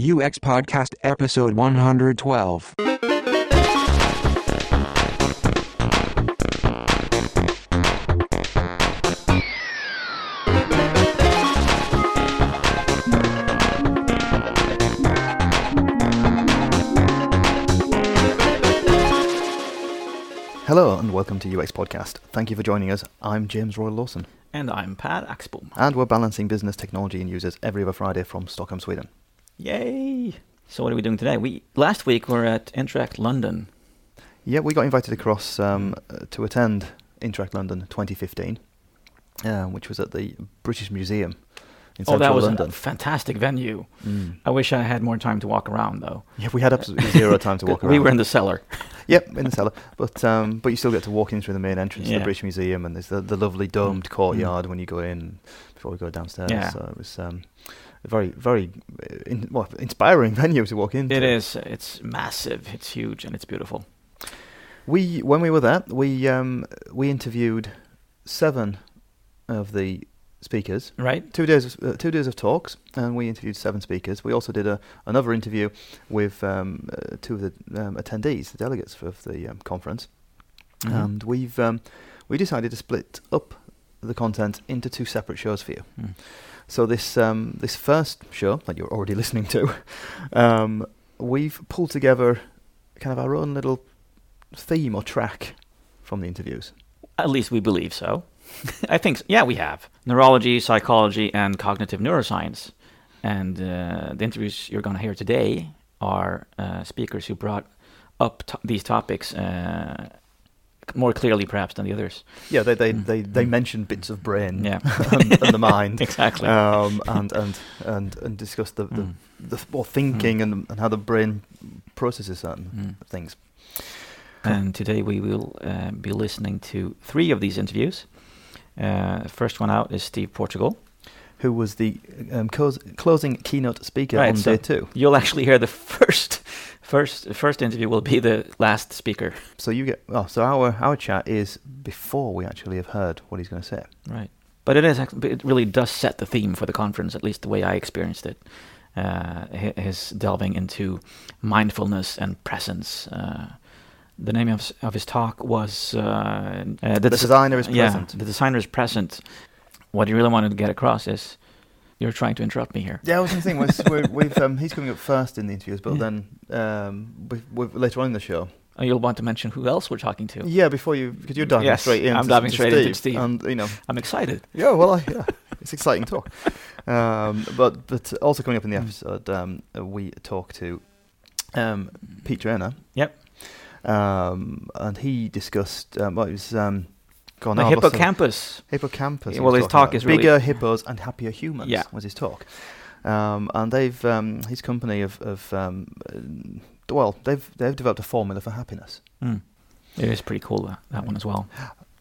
UX Podcast Episode 112. Hello and welcome to UX Podcast. Thank you for joining us. I'm James Royal Lawson, And I'm Per Axbom. and we're balancing business, technology, and users every other Friday from Stockholm, Sweden. Yay! So what are we doing today? We last week we were at Interact London. Yeah, we got invited across um, to attend Interact London 2015, uh, which was at the British Museum in oh, central that was London. a fantastic venue. Mm. I wish I had more time to walk around though. Yeah, we had absolutely zero time to walk around. we were in the cellar. Yep, in the cellar. But um, but you still get to walk in through the main entrance to Yeah. the British Museum, and there's the, the lovely domed Mm. courtyard when you go in before we go downstairs. Yeah. So it was um, very very uh, in, well, inspiring venue to walk into. It is. It's massive. It's huge and it's beautiful. We when we were there, we um, we interviewed seven of the speakers. Right? Two days, of, uh, two days of talks, and we interviewed seven speakers. We also did a, another interview with um, uh, two of the um, attendees, the delegates of the um, conference, Mhm. and we've um, we decided to split up the content into two separate shows for you. Mm. So this um, this first show that you're already listening to, um, we've pulled together kind of our own little theme or track from the interviews. At least we believe so. I think. So. Yeah, we have neurology, psychology, and cognitive neuroscience. And uh, the interviews you're going to hear today are uh, speakers who brought up to- these topics uh, more clearly, perhaps, than the others. Yeah, they they Mm. they, they Mm. mentioned bits of brain Yeah. and, and the mind. Exactly. um, and and and and discuss the the, Mm. the more thinking and, and how the brain processes certain Mm. things. And today we will uh, be listening to three of these interviews. Uh, first one out is Steve Portigal. Who was the um, closing keynote speaker Right, on so- day two? You'll actually hear the first, first, first interview will be the last speaker. So you get oh, so our our chat is before we actually have heard what he's going to say. Right. But it is. It really does set the theme for the conference, at least the way I experienced it. Uh, his delving into mindfulness and presence. Uh, the name of his, of his talk was uh, uh, The des- designer is present. yeah, the designer is present. What he really wanted to get across is, you're trying to interrupt me here. Yeah, I was going to we're, we've um, he's coming up first in the interviews, but Yeah. then um, we we later on in the show. Uh, you'll want to mention who else we're talking to. Yeah, before you because you're diving Yes, straight in. I'm diving straight into Steve. and you know I'm excited. Yeah, well, I, yeah, it's exciting talk. Um, but but also coming up in the Mm. episode, um, we talk to um, Pete Trainor. Yep. Um, and he discussed um, well, it was um, gone The hippocampus. hippocampus. he Well, his talk about. is really- bigger hippos and happier humans. Yeah. was his talk. Um, and they've um, his company of, of um, uh, well, they've they've developed a formula for happiness. Mm. It is pretty cool that, that one as well.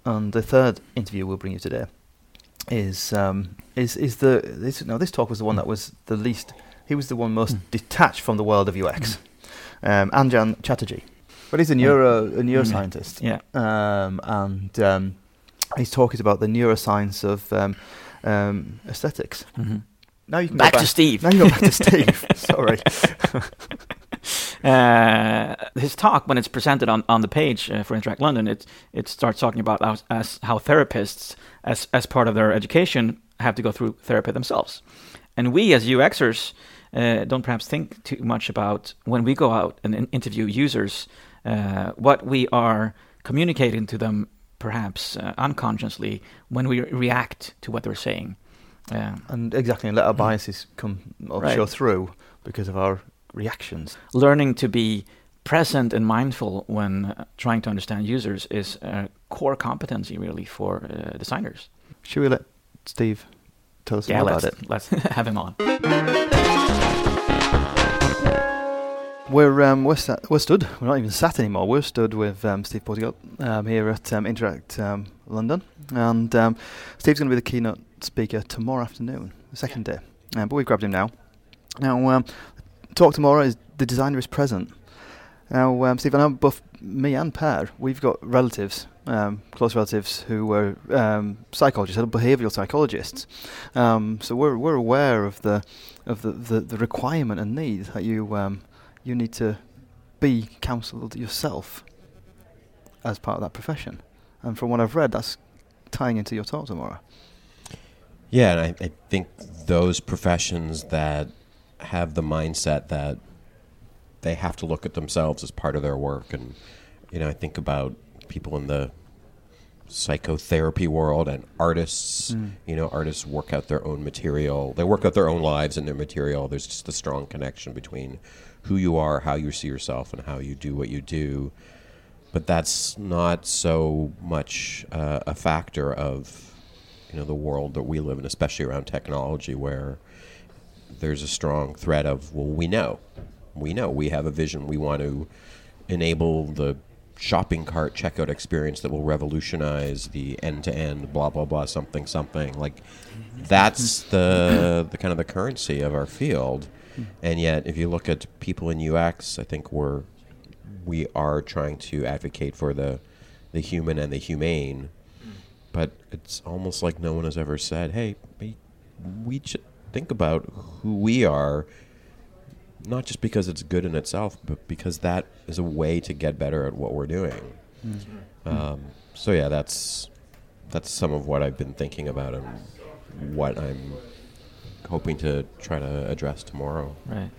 And the third interview we'll bring you today is um, is is the this no this talk was the one that was the least he was the one most Mm. detached from the world of UX. Um, Anjan Chatterjee, but he's a neuro a neuroscientist, Yeah. um, and um, his talk is about the neuroscience of um, um, aesthetics. hmm Now you can Back go to Steve. Now you go back to Steve. Sorry. uh, his talk, when it's presented on, on the page uh, for Interact London, it it starts talking about how, as how therapists, as as part of their education, have to go through therapy themselves, and we as UXers uh, don't perhaps think too much about when we go out and in- interview users, uh, what we are communicating to them, perhaps uh, unconsciously, when we react to what they're saying. Uh, And exactly, and let our biases come or Right. show through because of our reactions. learning to be present and mindful when uh, trying to understand users is a core competency really for uh, designers. Should we let Steve tell us yeah, about it? let's have him on. We're um, we're, sat, we're stood. We're not even sat anymore. We're stood with um, Steve Portigal um, here at um, Interact um, London, and um, Steve's going to be the keynote speaker tomorrow afternoon, the second day. Um, but we've grabbed him now. Now, um, talk tomorrow is the designer is present. Now, um, Steve, I know both me and Per, we've got relatives um, close relatives who were um, psychologists, behavioural psychologists. Um, so we're we're aware of the of the, the, the requirement and need that you um, you need to be counselled yourself as part of that profession. And from what I've read, that's tying into your talk tomorrow. Yeah, and I, I think those professions that have the mindset that they have to look at themselves as part of their work, and you know, I think about people in the psychotherapy world and artists. Mm. You know, artists work out their own material. They work out their own lives and their material. There's just a strong connection between who you are, how you see yourself, and how you do what you do. But that's not so much uh, a factor of you know the world that we live in, especially around technology, where there's a strong threat of well, we know, we know, we have a vision, we want to enable the shopping cart checkout experience that will revolutionize the end-to-end blah blah blah something something. Like that's the the kind of the currency of our field and yet if you look at people in UX I think we're we are trying to advocate for the the human and the humane but it's almost like no one has ever said hey we, we should think about who we are not just because it's good in itself, but because that is a way to get better at what we're doing. Um, so yeah, that's that's some of what I've been thinking about and what I'm hoping to try to address tomorrow. Right.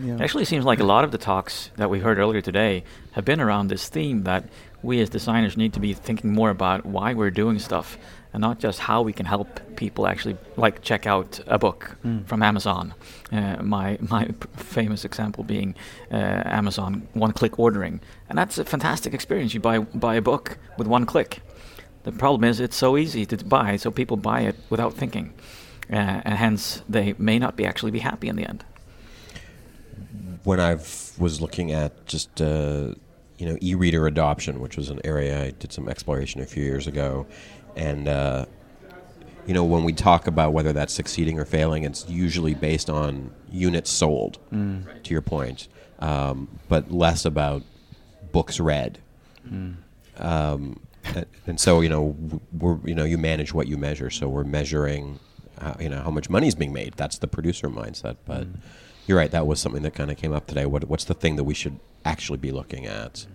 Yeah. It actually seems like a lot of the talks that we heard earlier today have been around this theme that we as designers need to be thinking more about why we're doing stuff and not just how we can help people actually like check out a book Mm. from Amazon. Uh, my my p- famous example being uh, Amazon one-click ordering, and that's a fantastic experience. You buy buy a book with one click. The problem is it's so easy to buy, so people buy it without thinking, and hence they may not be actually be happy in the end. when I was looking at just uh, you know e-reader adoption, which was an area I did some exploration a few years ago, and uh, you know when we talk about whether that's succeeding or failing, it's usually based on units sold. Mm. To your point, um, but less about books read. Mm. Um, and, and so you know we're you know you manage what you measure. So we're measuring how, you know how much money is being made. That's the producer mindset. But you're right. That was something that kind of came up today. What what's the thing that we should actually be looking at?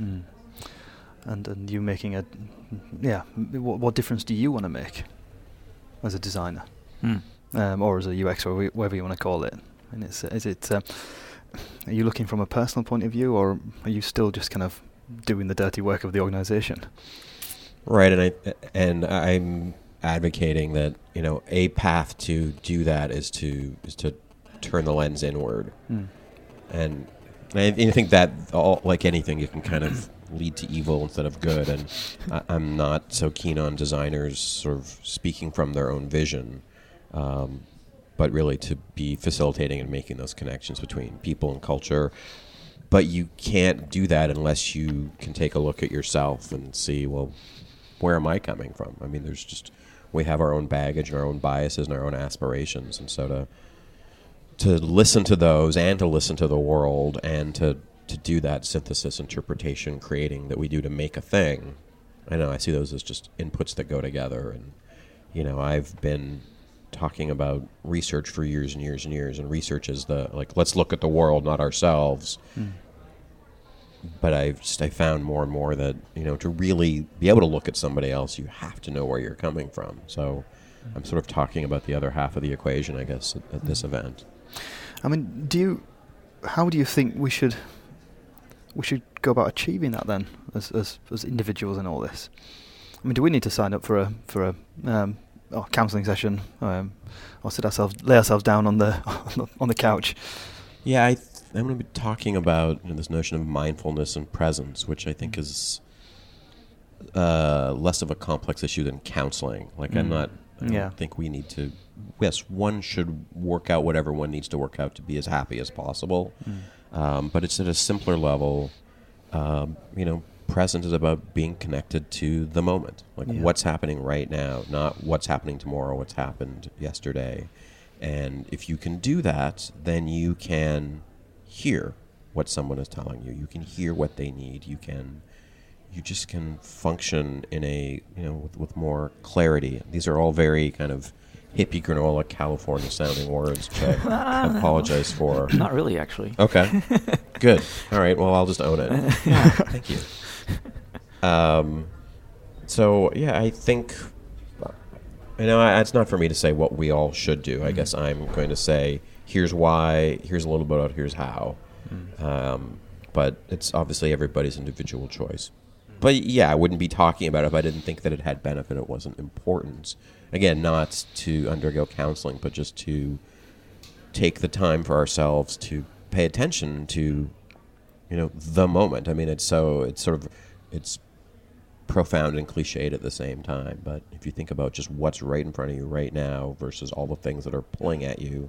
Mm. And and you making a yeah. What, what difference do you want to make as a designer, Hmm. um, or as a UX, or whatever you want to call it? And it's is it uh, are you looking from a personal point of view, or are you still just kind of doing the dirty work of the organisation? Right. And I and I'm advocating that you know a path to do that is to is to turn the lens inward. Mm. and I, and I think that all, like anything, you can kind of lead to evil instead of good. And I, I'm not so keen on designers sort of speaking from their own vision, um, but really to be facilitating and making those connections between people and culture. But you can't do that unless you can take a look at yourself and see, well, where am I coming from? I mean, there's just we have our own baggage and our own biases and our own aspirations, and so to to listen to those and to listen to the world and to to do that synthesis, interpretation, creating that we do to make a thing. I know I see those as just inputs that go together, and you know I've been talking about research for years and years and years, and research is the like let's look at the world, not ourselves. Mm. But I've just I found more and more that you know to really be able to look at somebody else, you have to know where you're coming from. So I'm sort of talking about the other half of the equation, I guess, at, at this event. I mean, do you? How do you think we should we should go about achieving that then, as as, as individuals in all this? I mean, do we need to sign up for a for a um, oh, counselling session, um, or sit ourselves lay ourselves down on the on the, on the couch? Yeah, I th- I'm going to be talking about you know, this notion of mindfulness and presence, which I think is uh, less of a complex issue than counseling. Like, I'm Mm. not. I don't Yeah. think we need to. Yes, one should work out whatever one needs to work out to be as happy as possible. Um, but it's at a simpler level. Um, you know, present is about being connected to the moment, like Yeah. what's happening right now, not what's happening tomorrow, what's happened yesterday. And if you can do that, then you can hear what someone is telling you. You can hear what they need. You can you just can function in a you know with, with more clarity. These are all very kind of hippie granola California sounding words, which I apologize for. Not really, actually. Okay, good. All right. Well, I'll just own it. Thank you. Um, so yeah, I think you know it's not for me to say what we all should do. I guess I'm going to say here's why, here's a little bit about here's how. Um, but it's obviously everybody's individual choice. But yeah, I wouldn't be talking about it if I didn't think that it had benefit. It wasn't important. Again, not to undergo counseling, but just to take the time for ourselves to pay attention to, you know, the moment. I mean, it's so it's sort of it's profound and cliched at the same time. But if you think about just what's right in front of you right now versus all the things that are pulling at you,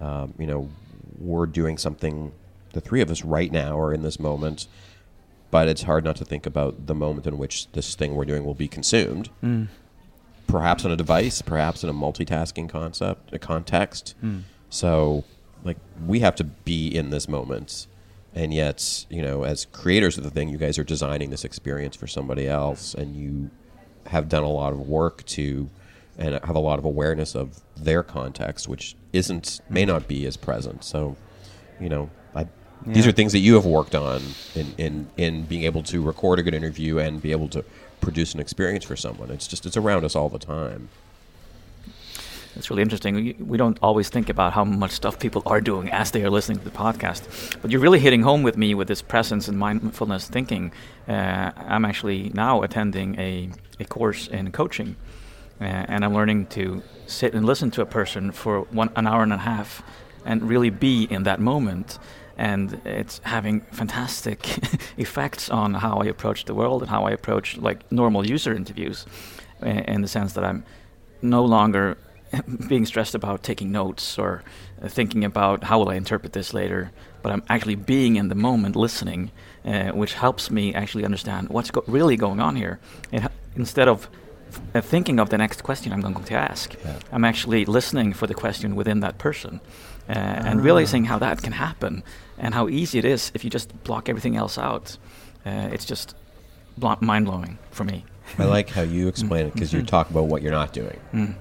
um, you know, we're doing something. The three of us right now are in this moment, but it's hard not to think about the moment in which this thing we're doing will be consumed. Mm. Perhaps on a device, perhaps in a multitasking concept, a context. Mm. So, like, we have to be in this moment. And yet, you know, as creators of the thing, you guys are designing this experience for somebody else, and you have done a lot of work to and have a lot of awareness of their context, which isn't, may not be as present. So, you know, I, these are things that you have worked on in, in, in being able to record a good interview and be able to produce an experience for someone. It's just, it's around us all the time. It's really interesting. We, we don't always think about how much stuff people are doing as they are listening to the podcast. But you're really hitting home with me with this presence and mindfulness thinking. Uh, I'm actually now attending a, a course in coaching, and I'm learning to sit and listen to a person for one an hour and a half, and really be in that moment. And it's having fantastic effects on how I approach the world and how I approach like normal user interviews, in the sense that I'm no longer being stressed about taking notes or thinking about how will I interpret this later, but I'm actually being in the moment, listening, uh, which helps me actually understand what's go- really going on here. It, instead of uh, thinking of the next question I'm going to ask, Yeah. I'm actually listening for the question within that person, uh, and realizing how that can happen and how easy it is if you just block everything else out. Uh, it's just blo- mind blowing for me. I like how you explain it because you talk about what you're not doing. Mm.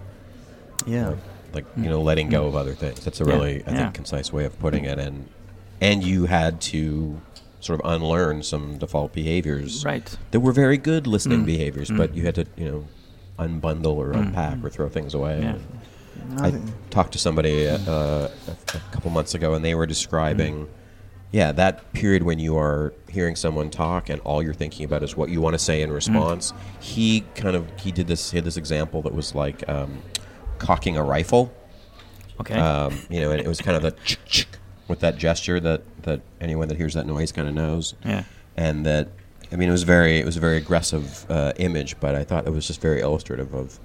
Yeah. like you know letting go of other things that's a Yeah, really i yeah. concise way of putting it and and you had to sort of unlearn some default behaviors Right. that were very good listening Mm. behaviors Mm. but you had to you know unbundle or Mm. unpack or throw things away Yeah. I talked to somebody uh, a, a couple months ago and they were describing yeah that period when you are hearing someone talk and all you're thinking about is what you want to say in response he kind of he did this he had this example that was like um, cocking a rifle Okay. um, you know, and it was kind of the with that gesture that, that anyone that hears that noise kind of knows. yeah. And that, I mean, it was very, it was a very aggressive uh, image, but I thought it was just very illustrative of,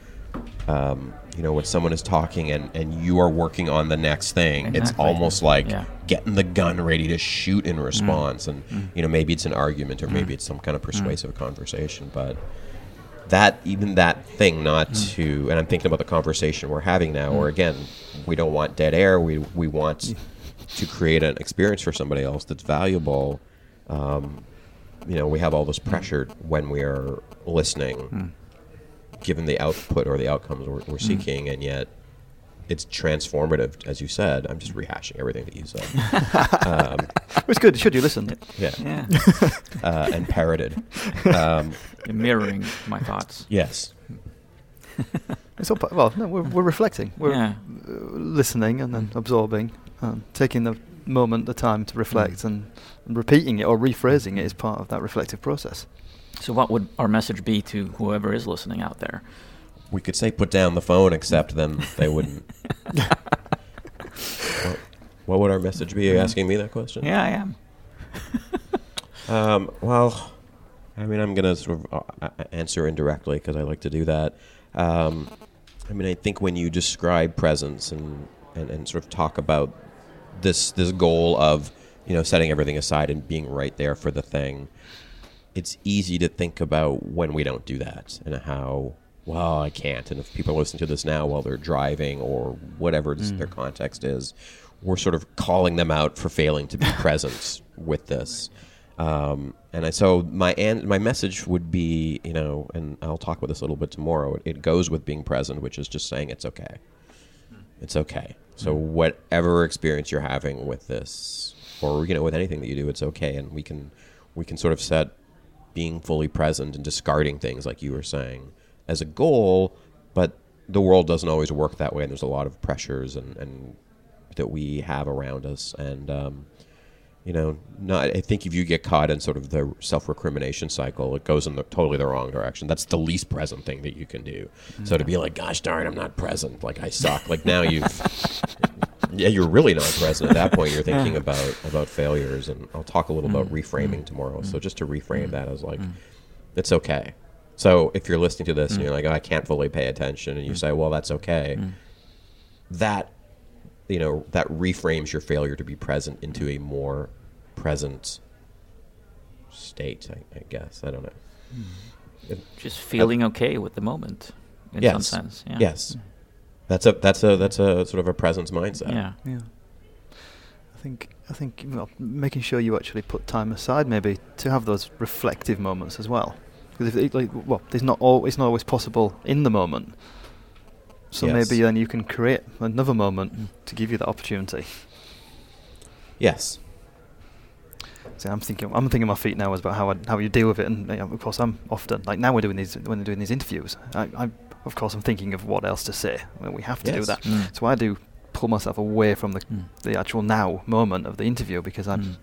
um, you know, when someone is talking and, and you are working on the next thing, it's almost like Yeah. getting the gun ready to shoot in response. And, you know, maybe it's an argument or Mm. maybe it's some kind of persuasive conversation, but that even that thing not Mm. to and i'm thinking about the conversation we're having now where again we don't want dead air we we want to create an experience for somebody else that's valuable um, you know we have all this pressure when we are listening given the output or the outcomes we're, we're seeking and yet it's transformative as you said i'm just rehashing everything that you said um, It's good. Should you listen? yeah Yeah. uh, and parroted um, mirroring my thoughts. yes It's all, well, no, we're, we're reflecting. We're yeah. uh, listening and then absorbing, and taking the moment, the time to reflect, Mm. and, and repeating it or rephrasing it is part of that reflective process. So, what would our message be to whoever is listening out there? We could say put down the phone, except then they wouldn't. what, what would our message be? Are you asking me that question? Yeah, I am. Um, well, I mean, I'm going to sort of uh, uh, answer indirectly because I like to do that. Um, I mean, I think when you describe presence and, and, and sort of talk about this this goal of you know setting everything aside and being right there for the thing, it's easy to think about when we don't do that and how well I can't. And if people are listening to this now while they're driving or whatever is their context is, we're sort of calling them out for failing to be present with this. Um, and I, so my an- my message would be, you know, and I'll talk about this a little bit tomorrow. It, it goes with being present, which is just saying it's okay. It's okay. So whatever experience you're having with this, or you know, with anything that you do, it's okay, and we can we can sort of set being fully present and discarding things like you were saying as a goal, but the world doesn't always work that way, and there's a lot of pressures and, and that we have around us, and um, you know, not. I think if you get caught in sort of the self-recrimination cycle, it goes in the, totally the wrong direction. That's the least present thing that you can do. So to be like, "Gosh darn, I'm not present. Like I suck." Like now you've, yeah, you're really not present at that point. You're thinking about about failures, and I'll talk a little about mm. reframing mm. tomorrow. So mm. just to reframe that as like, it's okay. So if you're listening to this and you're like, oh, I can't fully pay attention, and you say, well, that's okay. That you know that reframes your failure to be present into a more present state. I, I guess I don't know. Mm-hmm. Just feeling okay with the moment in yes. some sense. Yeah. Yes. Mm-hmm. That's a that's a that's a sort of a presence mindset. Yeah. Yeah. I think I think well, making sure you actually put time aside maybe to have those reflective moments as well. Because if it, like well, there's not all it's not always possible in the moment. So Yes. maybe then you can create another moment to give you that opportunity. Yes. See, I'm thinking I'm thinking my feet now is about how I, how you deal with it, and of course I'm often like now we're doing these when we're doing these interviews. I, I of course I'm thinking of what else to say. Well, we have to do that. Mm. So I do pull myself away from the Mm. the actual now moment of the interview because I'm Mm.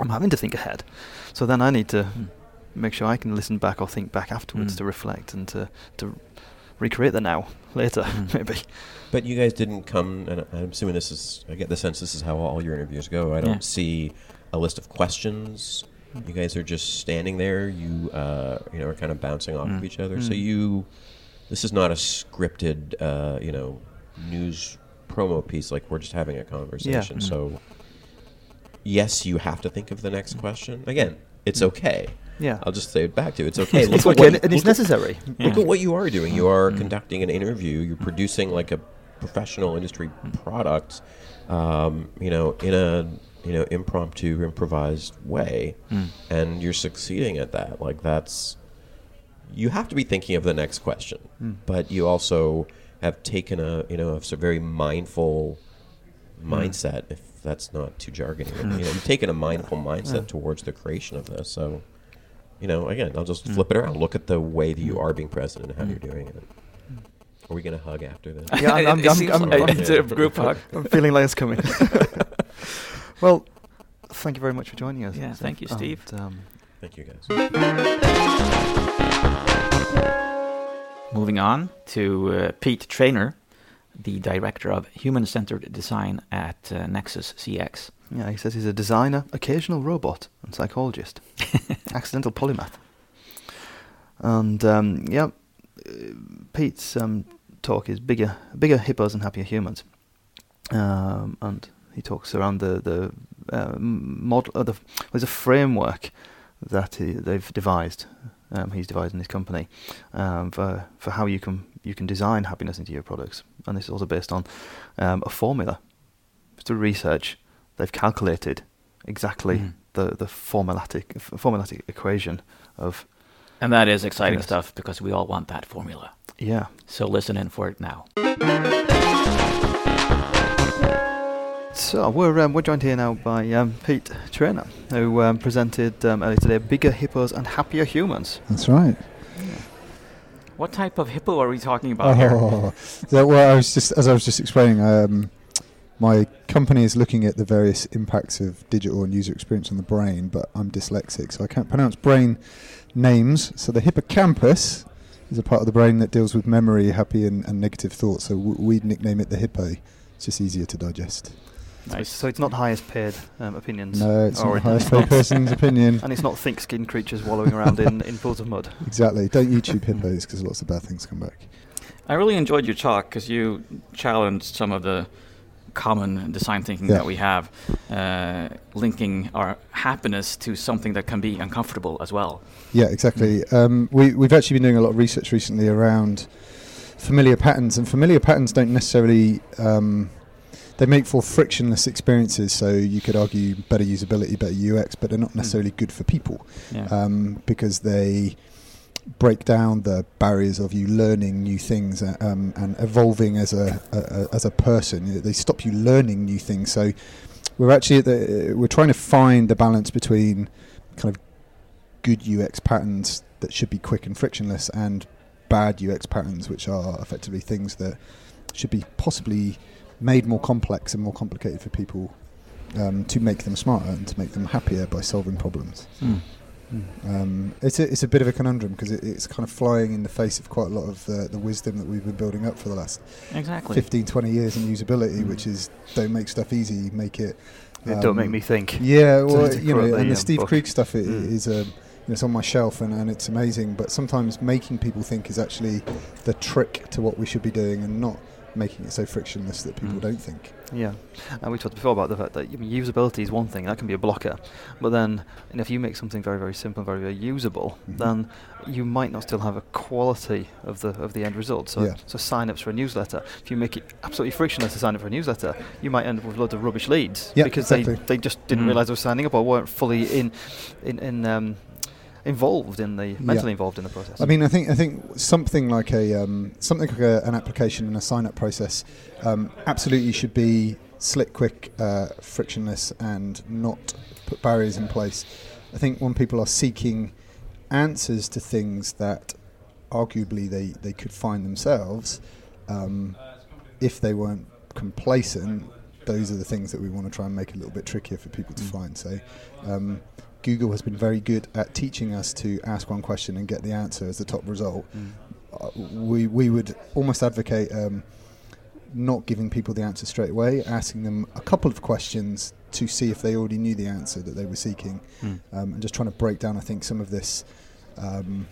I'm having to think ahead. So then I need to Mm. make sure I can listen back or think back afterwards Mm. to reflect and to to recreate the now later Mm. maybe. But you guys didn't come, and I'm assuming this is. I get the sense this is how all your interviews go. I don't Yeah. see a list of questions. You guys are just standing there. You, uh, you know, are kind of bouncing off of Mm. each other. So Mm. you, this is not a scripted, uh, you know, news promo piece. Like we're just having a conversation. Mm. So, yes, you have to think of the next question. Again, it's Mm. okay. Yeah. I'll just say it back to you. It's okay. it's okay what and, it's at- necessary. Yeah. Look at what you are doing. You are Mm. conducting an interview. You're producing like a professional industry product, um, you know, in a you know impromptu, improvised way, Mm. and you're succeeding at that. Like that's you have to be thinking of the next question, Mm. but you also have taken a you know a very mindful mindset. If that's not too jargony, you know, you've taken a mindful mindset towards the creation of this. So you know, again, I'll just Mm. flip it around. Look at the way that you are being present and how you're doing it. Are we gonna hug after this? Yeah, I'm- I'm- I'm- I'm- like I'm- it's a group hug. I'm feeling like it's coming. well, thank you very much for joining us. Yeah, thank you, Steve. And, um, Thank you, guys. Moving on to uh, Pete Trainor, the director of human centered design at uh, Nexus CX. Yeah, he says he's a designer, occasional robot, and psychologist, accidental polymath. And um, yeah, uh, Pete's um, talk is bigger, bigger hippos and happier humans. Um, and he talks around the the uh, model. Uh, the, there's a framework that he, they've devised. Um, he's devised in his company um, for for how you can you can design happiness into your products. And this is also based on um, a formula. Through research, they've calculated exactly Mm. the the formulatic f- formulatic equation of And that is exciting Yes. stuff because we all want that formula. yeah. So listen in for it now. So we're um, we're joined here now by um, Pete Trainor, who um, presented um, earlier today "Bigger Hippos and Happier Humans." That's right. What type of hippo are we talking about here? Oh, so, well, I was just as I was just explaining. My company is looking at the various impacts of digital and user experience on the brain, but I'm dyslexic, so I can't pronounce brain names. So the hippocampus is a part of the brain that deals with memory, happy and, and negative thoughts. So w- we'd nickname it the hippo. It's just easier to digest. So it's- So it's not highest paid um, opinions. No, it's or not highest paid person's opinion. and it's not thick-skinned creatures wallowing around in, in pools of mud. Exactly. Don't YouTube hippos because lots of bad things come back. I really enjoyed your talk because you challenged some of the common design thinking Yeah. that we have, uh, linking our happiness to something that can be uncomfortable as well. Yeah, exactly. Um, we, we've actually been doing a lot of research recently around familiar patterns, and familiar patterns don't necessarily um, they make for frictionless experiences. So you could argue better usability, better UX, but they're not necessarily good for people Yeah. um, because they break down the barriers of you learning new things uh, um, and evolving as a, a, as a person. They stop you learning new things. So we're actually the, we're trying to find the balance between kind of good UX patterns that should be quick and frictionless and bad UX patterns, which are effectively things that should be possibly made more complex and more complicated for people um, to make them smarter and to make them happier by solving problems. Mm. Um, it's a, it's a bit of a conundrum because it, it's kind of flying in the face of quite a lot of the, the wisdom that we've been building up for the last Exactly. 15, 20 years in usability, Mm. which is don't make stuff easy, make it. It don't make um, me think. Yeah, well, to you know, the, and the um, Steve book. Krug stuff i- Mm. is a. You know, it's on my shelf and, and it's amazing, but sometimes making people think is actually the trick to what we should be doing and not making it so frictionless that people Mm. don't think. Yeah, and we talked before about the fact that I mean, usability is one thing that can be a blocker, but then you if you make something very very simple and very very usable, Mhm. then you might not still have a quality of the of the end result. So Yeah. so sign-ups for a newsletter. If you make it absolutely frictionless to sign up for a newsletter, you might end up with loads of rubbish leads Yeah, because exactly. they, they just didn't Mm. realise they were signing up or weren't fully in in, in um, involved in the mentally involved in the process. I mean, I think I think something like a um, something like a, an application and a sign up process um, absolutely should be slick, quick, uh, frictionless, and not put barriers in place. I think when people are seeking answers to things that arguably they, they could find themselves, um, if they weren't complacent, those are the things that we want to try and make a little bit trickier for people to Mm. find. So, um, Google has been very good at teaching us to ask one question and get the answer as the top result. Mm. Uh, we we would almost advocate um, not giving people the answer straight away, asking them a couple of questions to see if they already knew the answer that they were seeking, Mm. um, and just trying to break down. I think some of this um,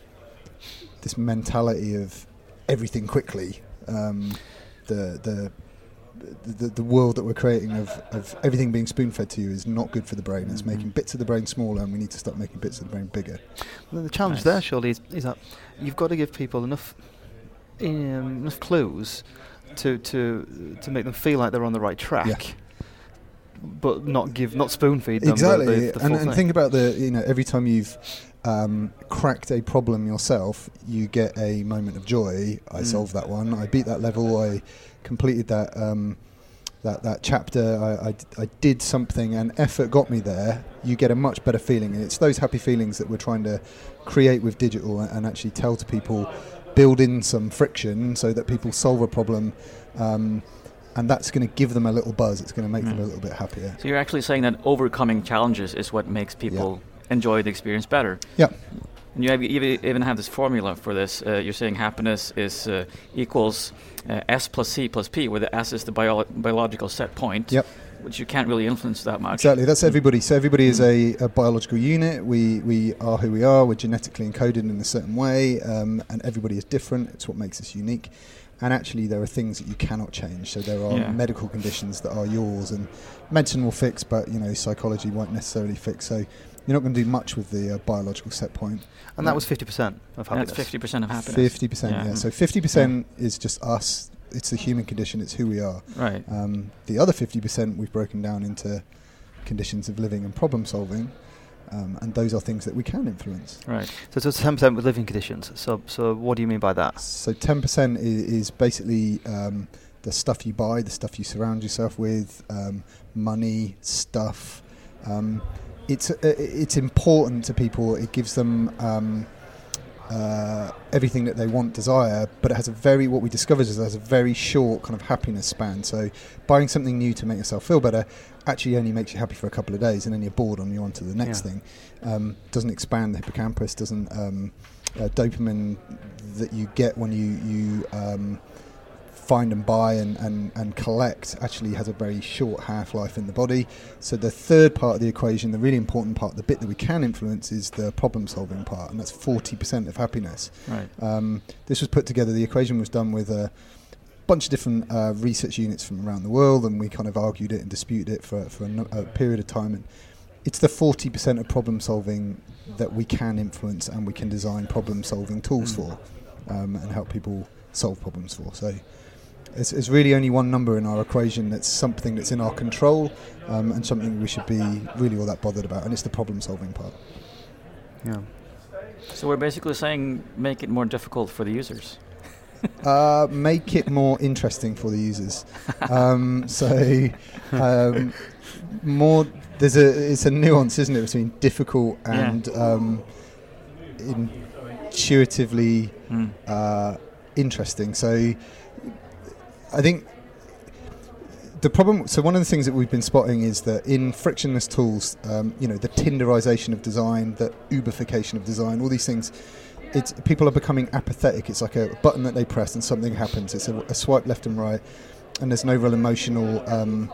this mentality of everything quickly, um, the the the, the world that we're creating of, of everything being spoon fed to you is not good for the brain. It's Mhm. making bits of the brain smaller, and we need to start making bits of the brain bigger. Well, the challenge Nice. there, surely, is, is that you've got to give people enough um, enough clues to to to make them feel like they're on the right track, but not give not spoon feed them exactly the, the, and, and think about the you know every time you've um, cracked a problem yourself you get a moment of joy i Mm. solved that one i beat that level i completed that um, that that chapter I I did something and effort got me there you get a much better feeling and it's those happy feelings that we're trying to create with digital and, actually tell to people build in some friction so that people solve a problem um, and that's going to give them a little buzz it's going to make them Mm. a little bit happier So you're actually saying that overcoming challenges is what makes people enjoy the experience better. Yeah. And you have, you even have this formula for this. Uh, you're saying happiness is uh, equals uh, S plus C plus P, where the S is the bio- biological set point, Yep. which you can't really influence that much. Exactly, that's everybody. So everybody is a, a biological unit. We we are who we are. We're genetically encoded in a certain way, um, and everybody is different. It's what makes us unique. And actually, there are things that you cannot change. So there are Yeah. medical conditions that are yours, and medicine will fix, but you know psychology won't necessarily fix. So you're not going to do much with the uh, biological set point. and that was fifty percent of happiness. That's fifty percent of happiness. Fifty percent, Yeah. yeah. So fifty percent is just us. It's the human condition. It's who we are. Right. Um, the other 50% we've broken down into conditions of living and problem solving, um, and those are things that we can influence. Right. So, so ten percent with living conditions. So, so what do you mean by that? So 10% is, is basically um, the stuff you buy, the stuff you surround yourself with, um, money, stuff. Um, it's uh, it's important to people. It gives them um, uh, everything that they want, desire, but it has a very what we discovered is it has a very short kind of happiness span. So buying something new to make yourself feel better actually only makes you happy for a couple of days, and then you're bored and you're on to the next Yeah. thing. Um, doesn't expand the hippocampus. Doesn't um, uh, dopamine that you get when you you um, find and buy and, and, and collect actually has a very short half life in the body. So the third part of the equation, the really important part, the bit that we can influence, is the problem solving part, and that's forty percent of happiness. Right. Um, this was put together. The equation was done with a bunch of different uh, research units from around the world, and we kind of argued it and disputed it for, for a, no- a period of time. And it's the 40% of problem solving that we can influence and we can design problem solving tools Mm. for um, and help people solve problems for. So There's, there's really only one number in our equation that's something that's in our control um, and something we should be really all that bothered about, and it's the problem solving part. Yeah. So we're basically saying make it more difficult for the users. uh, make it more interesting for the users. Um, so um, more there's a it's a nuance, isn't it, between difficult Yeah. and um, intuitively Mm. uh, interesting. So I think the problem. So one of the things that we've been spotting is that in frictionless tools, um, you know, the Tinderization of design, the Uberification of design, all these things. It's people are becoming apathetic. It's like a button that they press and something happens. It's a, a swipe left and right, and there's no real emotional um,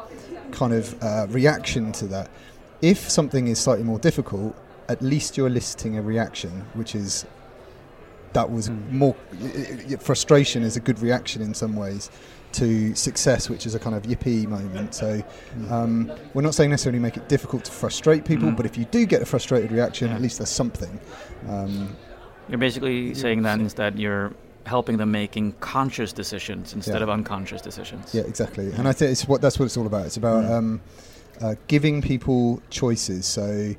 kind of uh, reaction to that. If something is slightly more difficult, at least you're eliciting a reaction, which is that was Mm. more frustration is a good reaction in some ways to success, which is a kind of yippee moment. So um, we're not saying necessarily make it difficult to frustrate people, Mm. but if you do get a frustrated reaction, Yeah. at least there's something. Um, You're basically saying then instead you're helping them making conscious decisions instead Yeah. of unconscious decisions. Yeah, exactly. And I think it's what that's what it's all about. It's about Mm. um, uh, giving people choices. So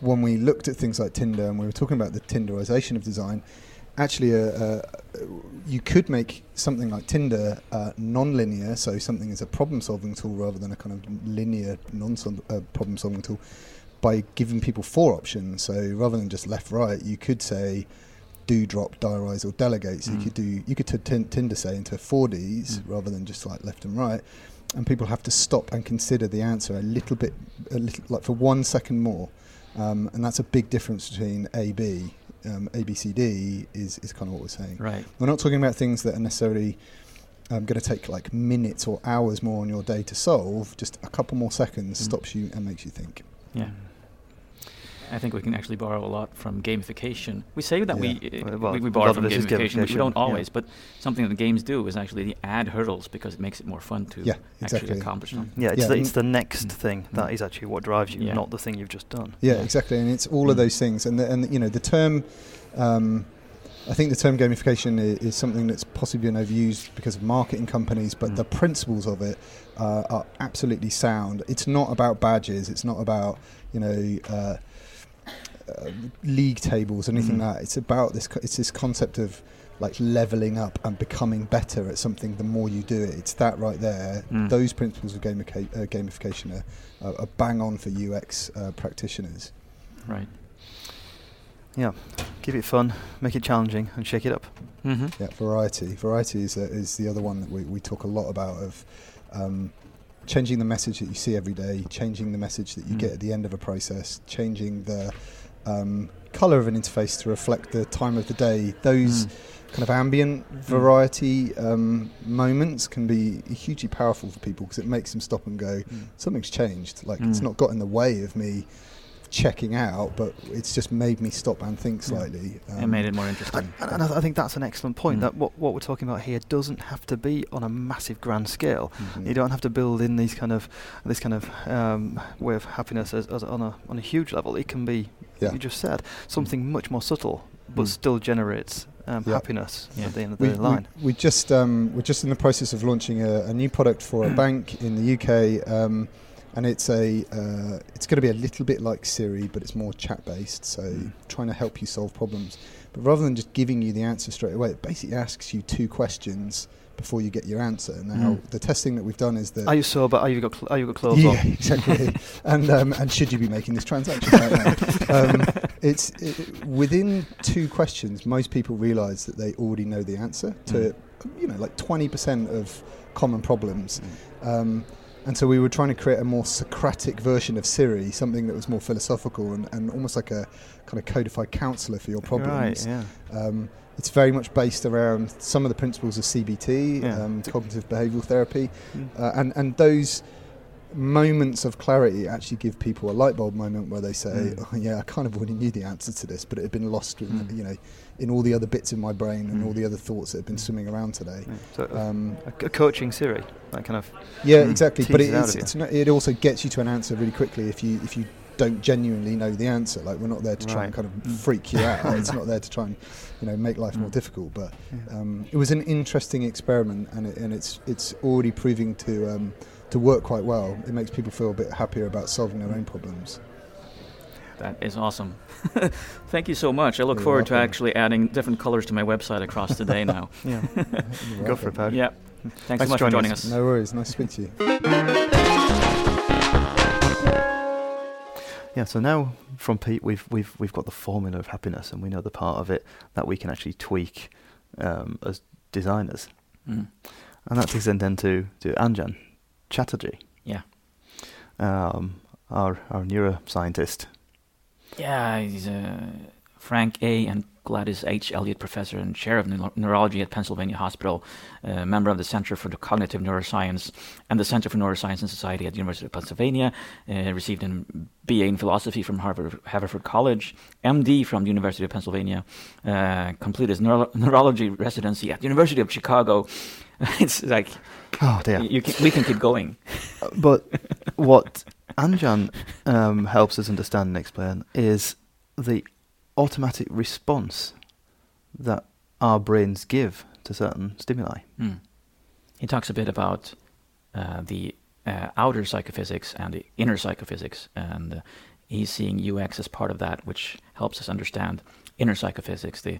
when we looked at things like Tinder and we were talking about the Tinderization of design, actually, uh, uh, you could make something like Tinder uh, non-linear. So something is a problem-solving tool rather than a kind of linear non-problem-solving tool by giving people four options. So rather than just left-right, you could say do drop diarize or delegate so you Mm. could do you could turn tin- tinder say into 4ds Mm. rather than just like left and right and people have to stop and consider the answer a little bit a little like for one second more um, and that's a big difference between a b um, a b c d is, is kind of what we're saying Right. we're not talking about things that are necessarily um, going to take like minutes or hours more on your day to solve just a couple more seconds Mm. stops you and makes you think Yeah. I think we can actually borrow a lot from gamification. We say that we, uh, Well, well, we we borrow from of this is gamification, but we don't gamification, yeah. always. But something that games do is actually the add hurdles because it makes it more fun to Yeah, actually accomplish them. Yeah, it's, Yeah, the, it's the next Mm. thing that Mm. is actually what drives you, Yeah. not the thing you've just done. Yeah, Yeah. exactly, and it's all of Mm. those things, and the, and you know the term. Um, I think the term gamification is, is something that's possibly been overused because of marketing companies, but Mm. the principles of it uh, are absolutely sound. It's not about badges. It's not about you know uh, uh, league tables or anything Mm. like that. It's about this. It's this concept of like leveling up and becoming better at something. The more you do it, it's that right there. Mm. Those principles of gamica- uh, gamification are, are, are bang on for UX uh, practitioners. Right. Yeah, keep it fun, make it challenging, and shake it up. Mm-hmm. Yeah, variety. Variety is, uh, is the other one that we, we talk a lot about of um, changing the message that you see every day, changing the message that you Mm. get at the end of a process, changing the um, color of an interface to reflect the time of the day. Those Mm. kind of ambient variety um, moments can be hugely powerful for people because it makes them stop and go, something's changed. Like it's Mm. not got in the way of me checking out, but it's just made me stop and think slightly. it made it more interesting. And, and I, I think that's an excellent point. Mm. That what, what we're talking about here doesn't have to be on a massive grand scale. Mhm. You don't have to build in these kind of this kind of um, way of happiness as, as on a on a huge level. It can be, Yeah. you just said, something much more subtle, but Mm. still generates um, Yeah. happiness Yeah. at the end of We, the line. we, we just um, we're just in the process of launching a, a new product for a bank in the UK, um, and it's a uh, it's going to be a little bit like Siri, but it's more chat based. So Mm. trying to help you solve problems, but rather than just giving you the answer straight away, it basically asks you two questions before you get your answer. Now Mm. the testing that we've done is that Are you sober? Are you got cl- are you got clothes yeah, on? exactly. and um, and should you be making this transaction right now? Um, it's it, within two questions. Most people realise that they already know the answer to, you know, like twenty percent of common problems. Um, and so we were trying to create a more Socratic version of Siri, something that was more philosophical and, and almost like a kind of codified counsellor for your problems. Right. Yeah. Um, it's very much based around some of the principles of CBT, Yeah. um, cognitive behavioural therapy, Mm. uh, and and those moments of clarity actually give people a light bulb moment where they say, Mm. "Oh yeah, I kind of already knew the answer to this, but it had been lost, in, Mm. you know, in all the other bits in my brain and Mm. all the other thoughts that have been swimming around today." yeah. So uh, Um, a, a coaching Siri, that kind of yeah, Mm. exactly. But it, it's, it's not, it also gets you to an answer really quickly if you if you don't genuinely know the answer. Like we're not there to try and kind of freak you out. it's not there to try and you know make life more Mm. difficult. But Yeah. um, it was an interesting experiment, and it, and it's it's already proving to um, to work quite well. It makes people feel a bit happier about solving their own problems. That is awesome. Thank you so much. I look You're forward to actually adding different colors to my website across the day now. Yeah. Go for it, welcome. Pat. yeah. Thanks, Thanks so much for for joining joining us. us. No worries. Nice to speak to you. Yeah, so now from Pete, we've we've we've got the formula of happiness, and we know the part of it that we can actually tweak um, as designers, Mm. and that takes us then to to Anjan Chatterjee, Yeah. um, our our neuroscientist. Yeah, he's a Frank A. and Gladys H. Elliott Professor and Chair of Neuro- Neurology at Pennsylvania Hospital, uh, member of the Center for the Cognitive Neuroscience and the Center for Neuroscience and Society at the University of Pennsylvania, uh, received a BA in Philosophy from Harvard, Haverford College, MD from the University of Pennsylvania, uh, completed his neuro- neurology residency at the University of Chicago. it's like, Oh dear. you can, we can keep going. but what Anjan um, helps us understand and explain is the automatic response that our brains give to certain stimuli. Mm. He talks a bit about uh, the uh, outer psychophysics and the inner psychophysics, and uh, he's seeing UX as part of that, which helps us understand inner psychophysics, the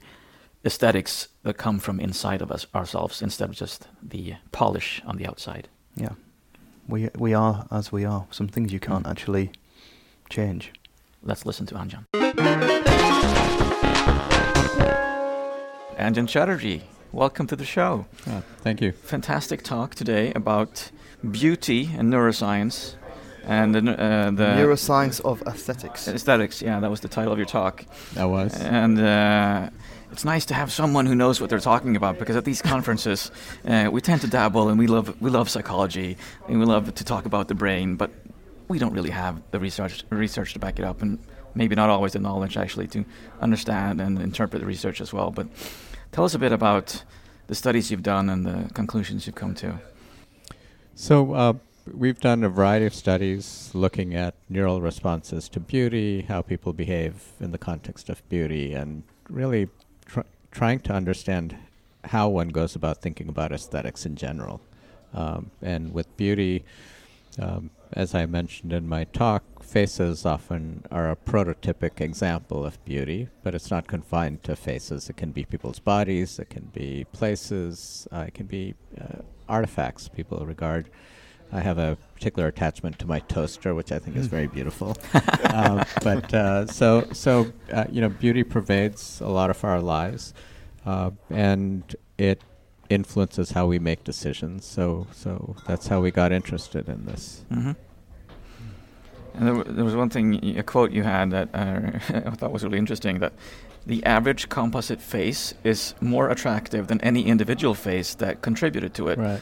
aesthetics that come from inside of us ourselves, instead of just the polish on the outside. Yeah, we we are as we are. Some things you can't Mm. actually change. Let's listen to Anjan. Anjan Chatterjee, welcome to the show. Oh, thank you. fantastic talk today about beauty and neuroscience and the, uh, the Neuroscience of aesthetics. aesthetics. Yeah, that was the title of your talk. That was. And uh, it's nice to have someone who knows what they're talking about because at these conferences, uh, we tend to dabble and we love we love psychology and we love to talk about the brain, but we don't really have the research research to back it up and maybe not always the knowledge actually to understand and interpret the research as well. But tell us a bit about the studies you've done and the conclusions you've come to. So uh, we've done a variety of studies looking at neural responses to beauty, how people behave in the context of beauty, and really trying to understand how one goes about thinking about aesthetics in general. Um, and with beauty, um, as I mentioned in my talk, faces often are a prototypic example of beauty, but it's not confined to faces. It can be people's bodies, it can be places, uh, it can be uh, artifacts people regard. I have a particular attachment to my toaster, which I think is very beautiful. um, but uh, so, so uh, you know, beauty pervades a lot of our lives, uh, and it influences how we make decisions. So, so that's how we got interested in this. hmm And there, w- there was one thing, a quote you had that uh, I thought was really interesting that the average composite face is more attractive than any individual face that contributed to it. Right.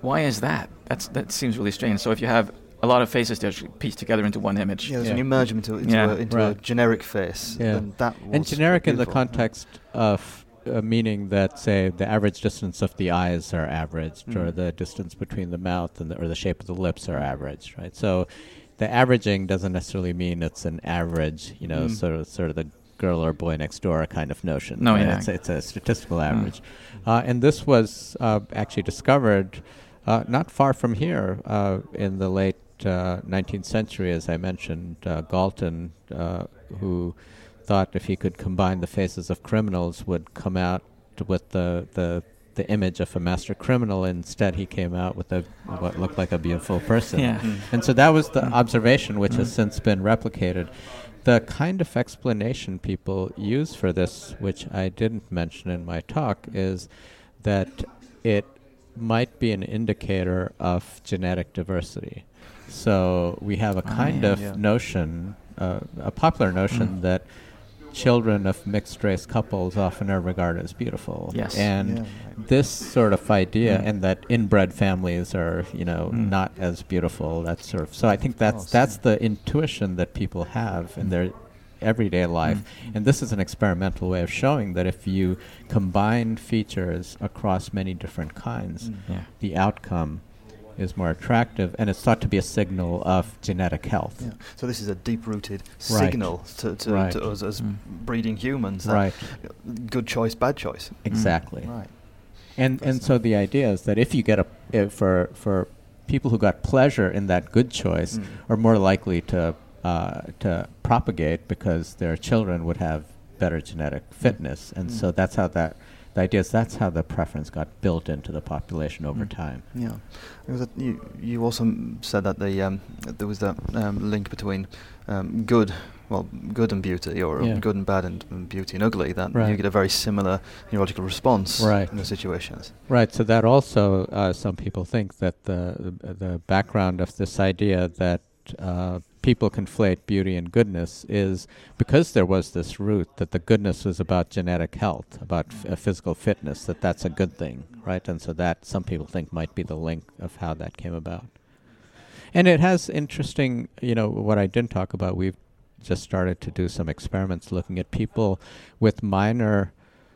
Why is that? That's that seems really strange. So if you have a lot of faces that are pieced together into one image, Yeah, there's Yeah. when you merge them into, into, Yeah. a, into a generic face. Yeah. then that and was generic in the beautiful. context of uh, meaning that say the average distance of the eyes are averaged or Mm. the distance between the mouth and the, or the shape of the lips are averaged right so the averaging doesn't necessarily mean it's an average you know Mm. sort of sort of the girl or boy next door kind of notion No, right? yeah. it's, a- it's a statistical Mm. average uh, and this was uh, actually discovered uh, not far from here uh, in the late uh, 19th century, as I mentioned, uh, Galton, uh, who thought if he could combine the faces of criminals, would come out with the, the the image of a master criminal. Instead, he came out with a what looked like a beautiful person. yeah, Mm. And so that was the Mm. observation, which has Mm. since been replicated. The kind of explanation people use for this, which I didn't mention in my talk, is that it might be an indicator of genetic diversity. So we have a Ah, kind yeah. of Yeah. notion, uh, a popular notion Mm. that children of mixed race couples often are regarded as beautiful. Yes. And Yeah, right. this sort of idea, Mm. and that inbred families are, you know, Mm. not as beautiful. That sort of. So I think that's that's the intuition that people have in Mm. Their everyday life, Mm. and this is an experimental way of showing that if you combine features across many different kinds, Mm. yeah. the outcome is more attractive, and it's thought to be a signal of genetic health. Yeah. So this is a deep-rooted Right. signal to, to, Right. to us as Mm. breeding humans. Right. Good choice, bad choice. Exactly. Right. And and so the idea is that if you get a if for for people who got pleasure in that good choice Mm. are more likely to uh, to propagate because their children would have better genetic fitness, and so Mm. that's how that the idea is that's how the preference got built into the population over Mm. time. Yeah, There was a, you, you also m- said that the um, there was that um, link between um, good, well, good and beauty, or Yeah. good and bad and, and beauty and ugly. That you get a very similar neurological response Right. in those situations. Right. So that also, uh, some people think that the the, the background of this idea that uh, people conflate beauty and goodness is because there was this root that the goodness was about genetic health, about f- uh, physical fitness. That that's a good thing, right? And so that some people think might be the link of how that came about. And it has interesting, you know, what I didn't talk about. We've just started to do some experiments looking at people with minor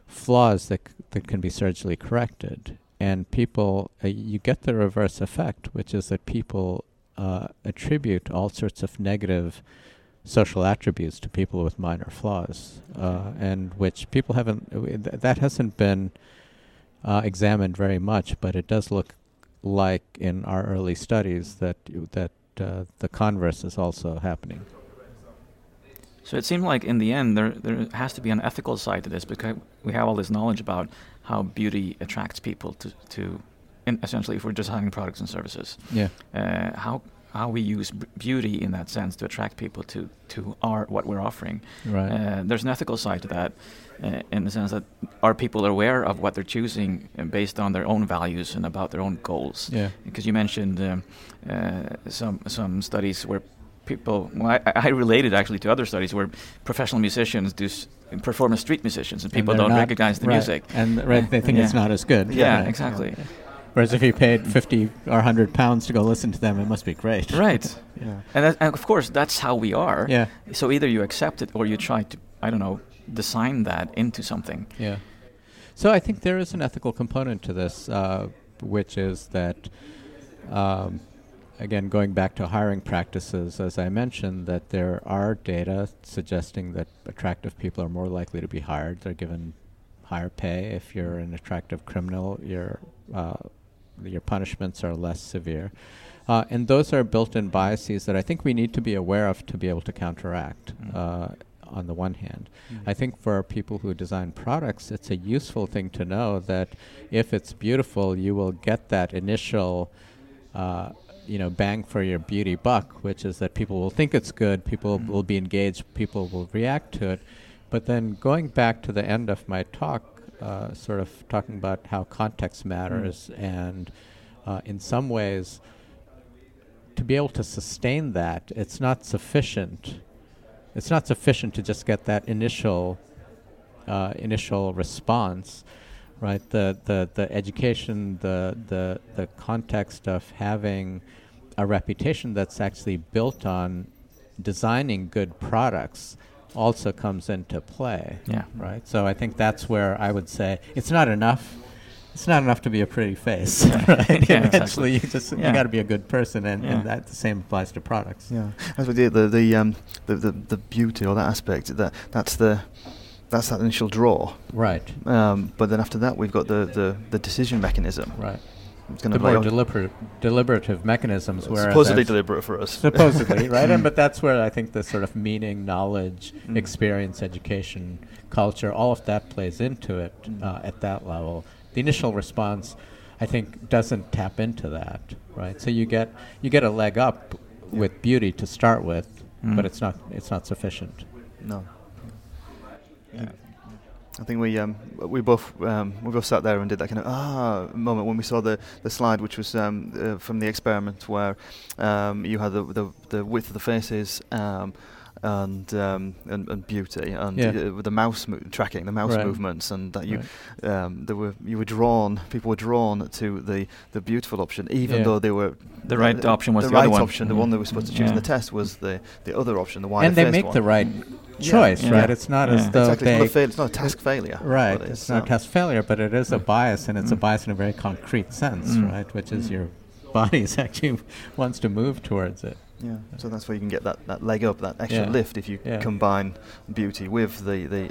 flaws that c- that can be surgically corrected, and people uh, you get the reverse effect, which is that people uh, attribute all sorts of negative social attributes to people with minor flaws, uh, and which people haven't, th- that hasn't been uh, examined very much, but it does look like in our early studies that that uh, the converse is also happening. So it seemed like in the end there there has to be an ethical side to this because we have all this knowledge about how beauty attracts people to to in essentially if we're designing products and services Yeah. uh, how how we use b- beauty in that sense to attract people to to our what we're offering. Right. Uh, there's an ethical side to that, uh, in the sense that are people aware of what they're choosing uh, based on their own values and about their own goals. yeah. Because you mentioned um, uh, some some studies where people. Well, I, I related actually to other studies where professional musicians do s- perform as street musicians and people they're don't recognize the right, music. and right, they think it's not as good. Yeah, Right. exactly. Whereas if you paid fifty or hundred pounds to go listen to them, it must be great. Right. Yeah. And, that, and of course, that's how we are. Yeah. So either you accept it or you try to, I don't know, design that into something. Yeah. So I think there is an ethical component to this, uh, which is that, um, again, going back to hiring practices, as I mentioned, that there are data suggesting that attractive people are more likely to be hired. They're given higher pay. If you're an attractive criminal, your uh, your punishments are less severe. Uh, and those are built-in biases that I think we need to be aware of to be able to counteract. Mm. Uh, on the one hand, I think for people who design products, it's a useful thing to know that if it's beautiful, you will get that initial, uh, you know, bang for your beauty buck, which is that people will think it's good, people Mm. will be engaged, people will react to it. But then going back to the end of my talk, uh, sort of talking about how context matters, and uh, in some ways, to be able to sustain that, it's not sufficient. It's not sufficient to just get that initial uh, initial response, right? The, the the education, the the the context of having a reputation that's actually built on designing good products also comes into play, Yeah. right? So I think that's where I would say it's not enough. It's not enough to be a pretty face, Yeah. right? Yeah, Eventually, exactly. you just Yeah. you got to be a good person, and, Yeah. and that the same applies to products. Yeah, as we did the the um the, the the beauty or that aspect that that's the that's that initial draw. Right, Um, but then after that, we've got the the, the decision mechanism. right. It's going The to more deliberate, deliberative mechanisms, whereas supposedly as- deliberate for us. supposedly, right? And but that's where I think the sort of meaning, knowledge, Mm. experience, education, culture, all of that plays into it Mm. uh, at that level. The initial response, I think, doesn't tap into that, right? So you get you get a leg up with beauty to start with, Mm. but it's not it's not sufficient. No. I think we um, we both um, we both sat there and did that kind of ah moment when we saw the, the slide, which was um, uh, from the experiment where um, you had the, the the width of the faces um, and, um, and and beauty and Yeah. uh, with the mouse mo- tracking the mouse Right. movements and that you Right. um, there were you were drawn people were drawn to the, the beautiful option even Yeah. though they were The right option was the, the other right one. option the Mhm. one they were supposed to choose in the test was the the other option the wider and they make one. the right Yeah. Choice, Yeah. right? It's not Yeah. as though Exactly. It's not, a fail, it's not a task failure. Right, but it's, not a task failure, but it is a bias, and it's a Mm. bias in a very concrete sense, Mm. right? Which is Mm. you're bodies actually wants to move towards it. Yeah. So that's where you can get that, that leg up, that extra Yeah. lift if you Yeah. combine beauty with the the,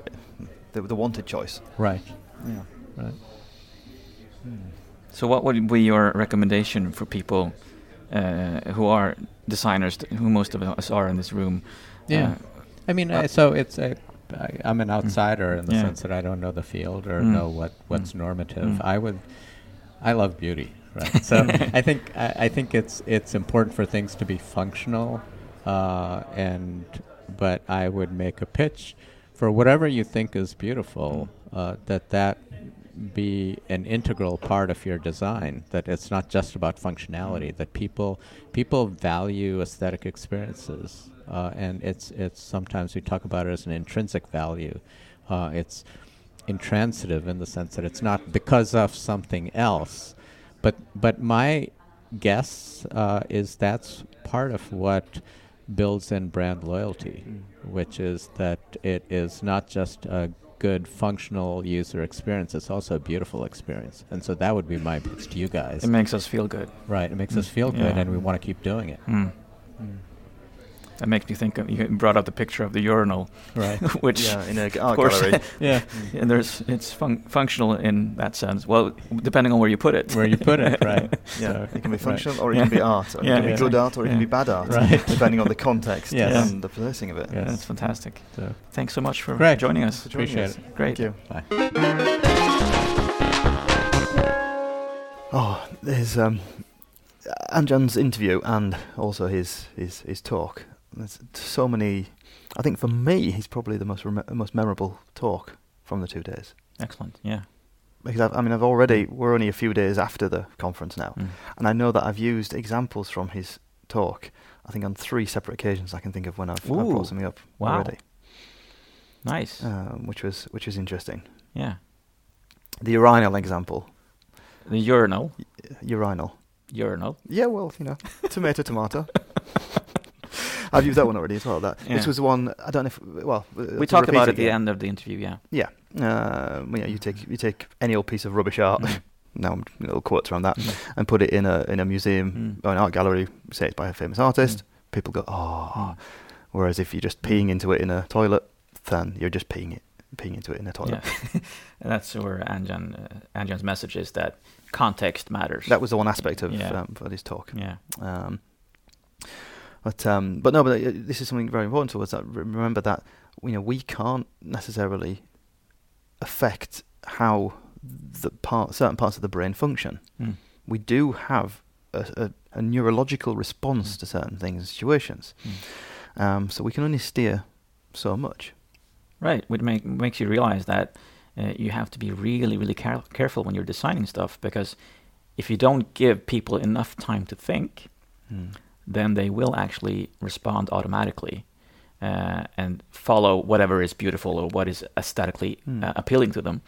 the the wanted choice. Right. Yeah. Right. So, what would be your recommendation for people uh, who are designers, who most of us are in this room? Yeah. Uh, I mean, Uh, so it's a. I, I'm an outsider in the Yeah. sense that I don't know the field or Mm. know what what's normative. Mm. I would. I love beauty, right? So I think I, I think it's it's important for things to be functional, uh, and but I would make a pitch for whatever you think is beautiful. Uh, that that be an integral part of your design. That it's not just about functionality. That people people value aesthetic experiences, uh, and it's it's sometimes we talk about it as an intrinsic value. Uh, it's intransitive in the sense that it's not because of something else, but but my guess uh, is that's part of what builds in brand loyalty, which is that it is not just a good functional user experience; it's also a beautiful experience. And so that would be my pitch to you guys. it makes us feel good. right? It makes us feel good, Yeah. and we want to keep doing it. Mm. That makes me think of, you brought up the picture of the urinal, Right. which, yeah, in a g- of art course, gallery. yeah. and there's it's fun- functional in that sense. Well, depending on where you put it. Where you put it, right? Yeah, So- it can be right. functional or it Yeah. can be art, or Yeah, it can be good art or it can be bad art, Right. depending on the context Yes. and the placing of it. Yes. That's fantastic. So, Thanks so much for Great. joining us. For joining Appreciate us. it. Great. Thank you. bye. Oh, there's um, Anjan's interview and also his, his, his talk. There's so many. I think for me, he's probably the most rem- most memorable talk from the two days. Excellent. Yeah. Because I've, I mean, I've already we're only a few days after the conference now, Mm. and I know that I've used examples from his talk. I think on three separate occasions I can think of when I've, I've Ooh. brought something up Wow. already, Nice. um, which was which was interesting. yeah. The urinal example, The urinal. urinal. Urinal. Yeah, well, you know, tomato, tomato. I've used that one already as well. That Yeah. this was the one I don't know if well uh, we talked about it at the end of the interview. Yeah. Yeah, uh, you, know, you take you take any old piece of rubbish art. Mm. now I'm little quotes around that, Mm. and put it in a in a museum Mm. or an art gallery. Say it's by a famous artist. Mm. People go, oh. Mm. Whereas if you're just peeing into it in a toilet, then you're just peeing it peeing into it in a toilet. Yeah. and that's where Anjan uh, Anjan's message is that context matters. That was the one aspect of Yeah. um, of his talk. yeah. Um, but um, but no, but uh, this is something very important to us. That remember that you know we can't necessarily affect how the part certain parts of the brain function. Mm. We do have a, a, a neurological response Mm. to certain things and situations. Um, so we can only steer so much. Right, which make, makes you realize that uh, you have to be really, really care- careful when you're designing stuff because if you don't give people enough time to think, then they will actually respond automatically uh, and follow whatever is beautiful or what is aesthetically Mm. uh, appealing to them.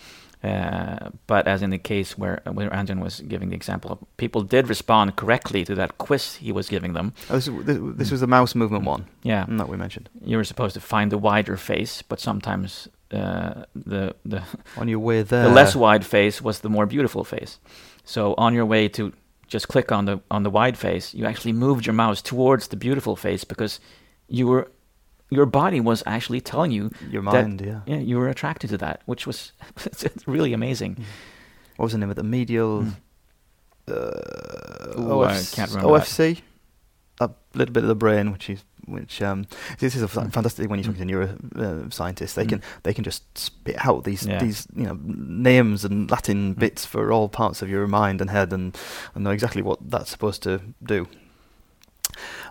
Uh, but as in the case where where Anjan was giving the example, people did respond correctly to that quiz he was giving them. Oh, this, this, this was the mouse movement one Yeah, that we mentioned. you were supposed to find the wider face, but sometimes uh, the the On your way there, the less wide face was the more beautiful face. So on your way to just click on the on the wide face, you actually moved your mouse towards the beautiful face because you were your body was actually telling you your that- yeah. yeah you were attracted to that, which was it's really amazing. What was the name of the medial? Mm. Uh, Ooh, I can't remember that. A little bit of the brain, which is which um, this is a Mm. fantastic when you talk to neuro uh, scientists. They Mm. can they can just spit out these Yeah. these you know names and Latin Mm. bits for all parts of your mind and head and, and know exactly what that's supposed to do.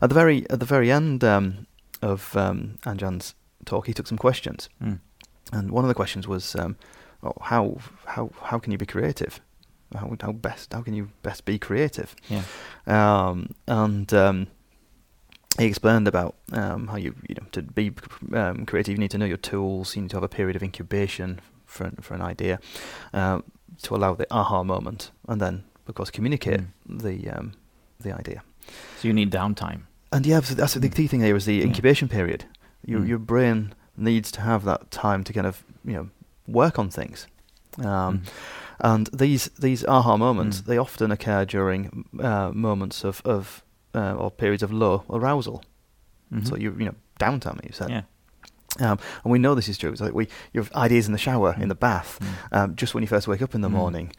At the very at the very end um, of um, Anjan's talk, he took some questions. Mm. And one of the questions was, um, oh, how how how can you be creative? How how best how can you best be creative? Yeah. Um, and um, he explained about um, how you you know to be um, creative, you need to know your tools. You need to have a period of incubation for an, for an idea um, to allow the aha moment, and then of course communicate Mm. the um, the idea. So you need downtime. And yeah, so that's the Mm. key thing here is the Yeah. incubation period. Your Mm. your brain needs to have that time to kind of you know work on things. Um, Mm. And these these aha moments Mm. they often occur during uh, moments of of uh, or periods of low arousal. Mhm. So you you know downtime. You said. yeah. Um, and we know this is true. It's like we, you have ideas in the shower, in Mm. the bath, Mm. um, just when you first wake up in the Mm. morning.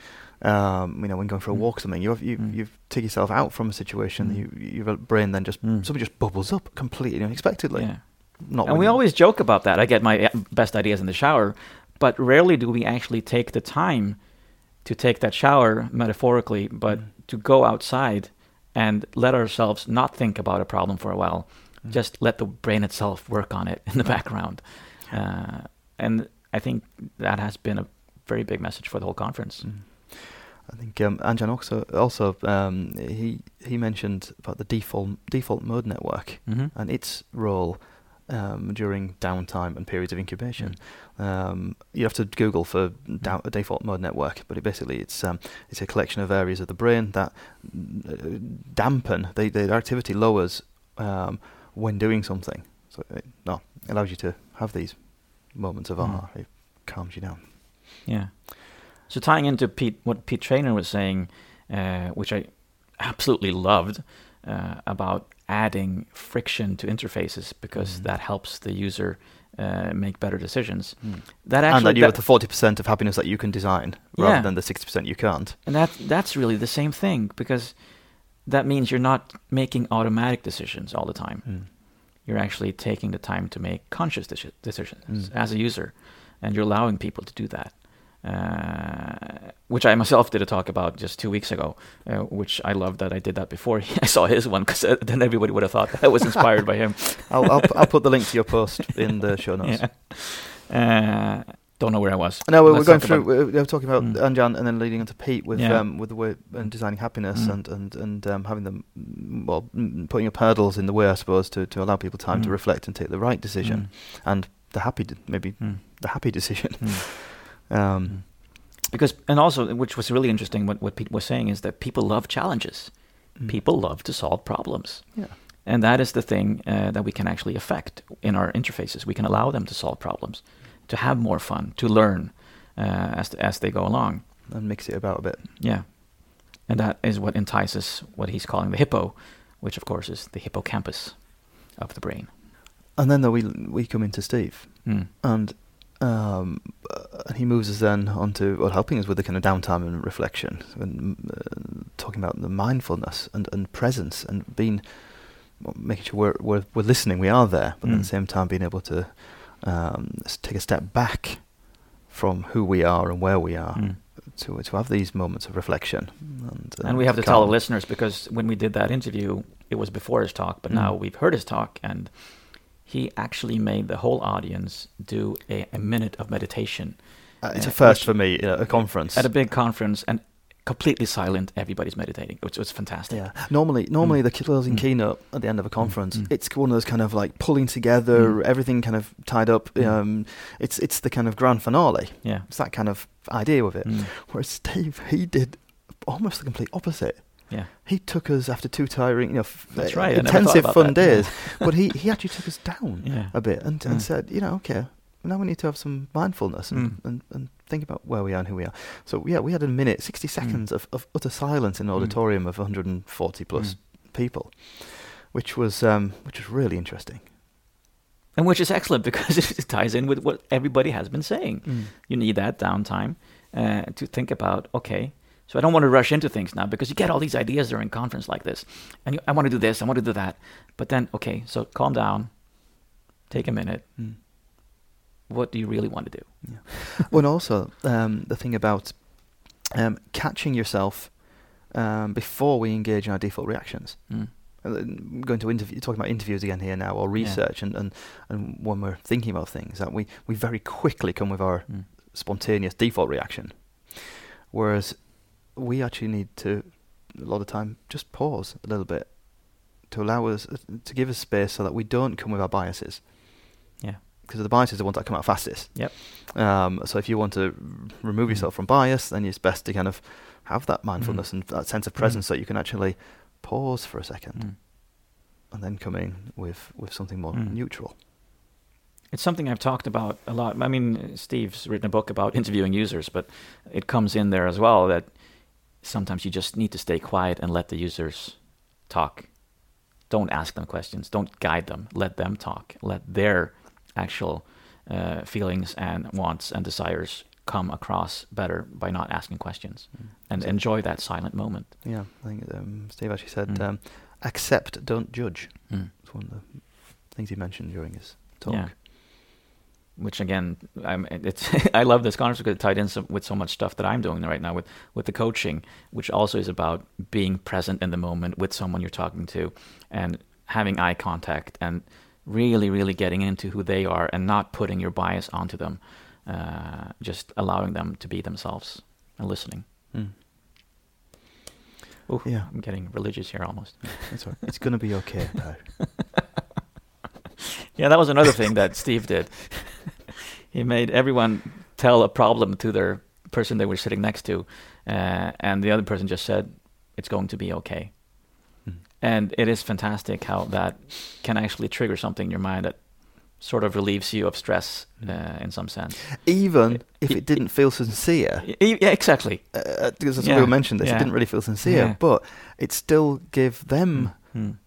Um, you know, when going for a Mm. walk, or something. you have, you Mm. you take yourself out from a situation. Mm. You your brain then just Mm. something just bubbles up completely unexpectedly. yeah. Not and we always joke about that. I get my uh, best ideas in the shower, but rarely do we actually take the time to take that shower, metaphorically, but Mm. to go outside and let ourselves not think about a problem for a while. Mm. Just let the brain itself work on it in the background. Uh, and I think that has been a very big message for the whole conference. Mm. I think um, Anjan also also um, he he mentioned about the default default mode network hmm and its role um, during downtime and periods of incubation. Um, you have to Google for down, a default mode network, but it basically it's um, it's a collection of areas of the brain that uh, dampen they, their activity lowers um, when doing something. So it no allows you to have these moments of Mm. aha. It calms you down. Yeah. So tying into Pete, what Pete Trainor was saying, uh, which I absolutely loved, uh, about adding friction to interfaces because Mhm. that helps the user uh, make better decisions. Mm. That and actually, that you that- have the forty percent of happiness that you can design, rather Yeah. than the sixty percent you can't. and that that's really the same thing because that means you're not making automatic decisions all the time. Mm. You're actually taking the time to make conscious deci- decisions Mm. as a user, and you're allowing people to do that. Uh, which I myself did a talk about just two weeks ago, uh, which I love that I did that before I saw his one, because then everybody would have thought that I was inspired by him. I'll, I'll, I'll put the link to your post in the show notes. Yeah. Uh, don't know where I was. No, we're, we're going through. We're, we're talking about Mm. Anjan and then leading into Pete with Yeah. um, with the way and designing happiness Mm. and and and um, having them mm, well mm, putting up hurdles in the way, I suppose, to, to allow people time to Mm. reflect and take the right decision and the happy de- maybe Mm. the happy decision. Um, Mm. Because, and also, which was really interesting, what, what Pete was saying is that people love challenges. mm. People love to solve problems. Yeah. And that is the thing uh, that we can actually affect in our interfaces. We can allow them to solve problems, to have more fun, to learn uh, as, as they go along. and mix it about a bit. Yeah. And that is what entices what he's calling the hippo, which of course is the hippocampus of the brain. And then though we we come into Steve Mm. and um, uh, and he moves us then onto well, helping us with the kind of downtime and reflection and uh, talking about the mindfulness and, and presence and being well, making sure we're, we're we're listening, we are there, but at Mm. the same time being able to um, take a step back from who we are and where we are Mm. to to have these moments of reflection. And, And we have to tell calm. the listeners because when we did that interview, it was before his talk, but Mm. now we've heard his talk, and he actually made the whole audience do a, a minute of meditation Uh, it's uh, a first which- for me at a conference. at a big conference, and completely silent. Everybody's meditating, which was fantastic. Yeah. Normally, normally Mm. the closing Mm. keynote at the end of a conference, Mm. it's one of those kind of like pulling together, Mm. everything kind of tied up. Mm. Um, it's it's the kind of grand finale. Yeah. It's that kind of idea with it. Mm. Whereas Steve, he did almost the complete opposite. Yeah. He took us after two tiring, you know, f- That's uh, right, intensive fun that, yeah. days. but he, he actually took us down Yeah. a bit and, and Mm. said, you know, okay, now we need to have some mindfulness and, Mm. and, and think about where we are and who we are. So yeah, we had a minute, sixty seconds of, of utter silence in an Mm. auditorium of 140 plus Mm. people, which was um, which was really interesting. And which is excellent because it ties in with what everybody has been saying. You need that downtime uh, to think about, okay, so I don't want to rush into things now because you get all these ideas during conference like this. And you, I want to do this, I want to do that. But then, okay, so calm down, take a minute. Mm. What do you really want to do? well, and also um, the thing about um, catching yourself um, before we engage in our default reactions. Mm. Uh, I'm going to interview, talking about interviews again here now, or Yeah. research, and, and, and when we're thinking about things, that we, we very quickly come with our Mm. spontaneous default reaction. Whereas we actually need to, a lot of time, just pause a little bit to allow us, to give us space so that we don't come with our biases. Yeah. Because the biases are the ones that come out fastest. Yep. Um, so if you want to remove Mm. yourself from bias, then it's best to kind of have that mindfulness Mm. and that sense of presence so you can actually pause for a second Mm. and then come in with, with something more Mm. neutral. It's something I've talked about a lot. I mean, Steve's written a book about interviewing users, but it comes in there as well that sometimes you just need to stay quiet and let the users talk. Don't ask them questions. Don't guide them. Let them talk. Let their actual uh, feelings and wants and desires come across better by not asking questions and So- enjoy that silent moment. Yeah, I think um, Steve actually said, Mm. um, "Accept, don't judge." Mm. It's one of the things he mentioned during his talk. Yeah. Which again, I'm, it's I love this conference because it tied in some, with so much stuff that I'm doing right now with with the coaching, which also is about being present in the moment with someone you're talking to, and having eye contact and really, really getting into who they are and not putting your bias onto them, uh, just allowing them to be themselves and listening. Mm. Ooh, Yeah. I'm getting religious here almost. That's all right. It's going to be okay, Per. Yeah, that was another thing that Steve did. He made everyone tell a problem to their person they were sitting next to, uh, and the other person just said, "It's going to be okay." Mm. And it is fantastic how that can actually trigger something in your mind that sort of relieves you of stress uh, in some sense. Even if He- it didn't feel sincere, Y- y- Yeah, exactly. uh, because as Yeah, we mentioned this, yeah. it didn't really feel sincere, Yeah. but it still gave them Mm.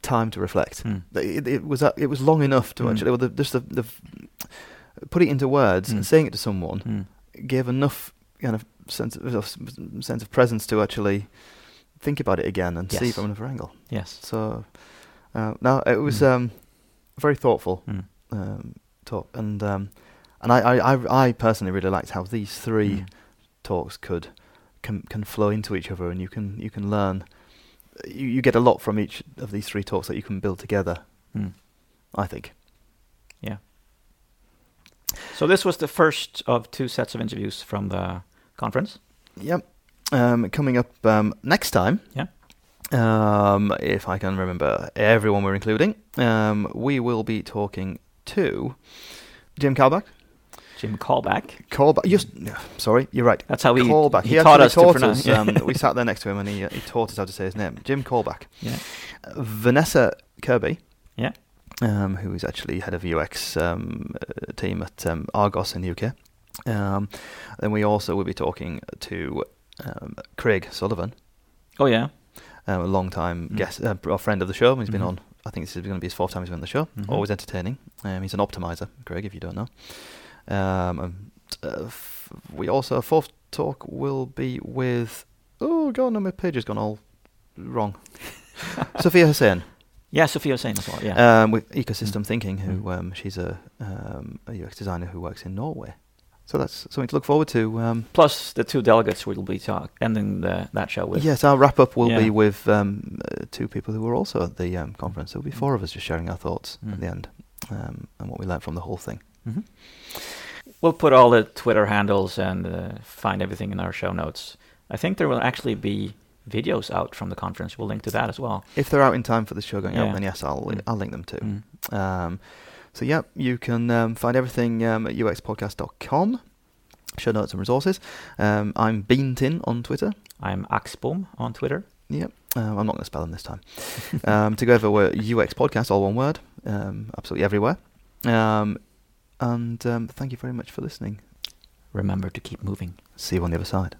time to reflect. Mm. It, it was uh, it was long enough to Mm. actually, well, the, just the, the put it into words Mm. and saying it to someone Mm. gave enough kind of sense of, sense of presence to actually think about it again and see from another angle. Yes. So uh, no, it was Mm. um, very thoughtful Mm. um, talk, and um, and I, I, I, personally really liked how these three Mm. talks could can can flow into each other, and you can you can learn. You, you get a lot from each of these three talks that you can build together. Mm. I think. So this was the first of two sets of interviews from the conference. Yep. Um, coming up um, next time. Yeah. Um, if I can remember everyone we're including, um, we will be talking to Jim Kalbach. Jim Callback. Callback. Just, sorry, you're right. That's how he, Callback. he, He, taught us taught us. Um, we sat there next to him and he, uh, he taught us how to say his name. Jim Callback. Yeah. Uh, Vanessa Kirby. Yeah. Um, who is actually head of UX um, uh, team at um, Argos in the UK. Um, then we also will be talking to um, Craig Sullivan, Oh yeah. um, a long time Mm. guest, uh, a friend of the show. He's been Mhm. on. I think this is going to be his fourth time he's been on the show. Mhm. Always entertaining. Um, he's an optimizer, Craig, if you don't know. Um, and, uh, f- we also fourth talk will be with. Oh God, no, my page has gone all wrong. Sophia Hussein, Yeah, Sophia was saying as well. Yeah. um, with Ecosystem Thinking, who Mm. um, she's a, um, a UX designer who works in Norway. So that's something to look forward to. Um, Plus the two delegates will be talk ending the, that show with. yes, our wrap up will Yeah. be with um, uh, two people who were also at the um, conference. There'll be four of us just sharing our thoughts Mm. at the end um, and what we learned from the whole thing. Mhm. We'll put all the Twitter handles and uh, find everything in our show notes. I think there will actually be videos out from the conference. We'll link to that as well. If they're out in time for the show going Yeah. out, then yes, I'll Mm. I'll link them too. Mm. Um, so yeah, you can um, find everything um, at uxpodcast.com. Show notes and resources. Um, I'm Beantin on Twitter. I'm Axbom on Twitter. Yep. Um, I'm not going to spell them this time. um, together we're UX Podcast, all one word, um, absolutely everywhere. Um, and um, thank you very much for listening. Remember to keep moving. See you on the other side.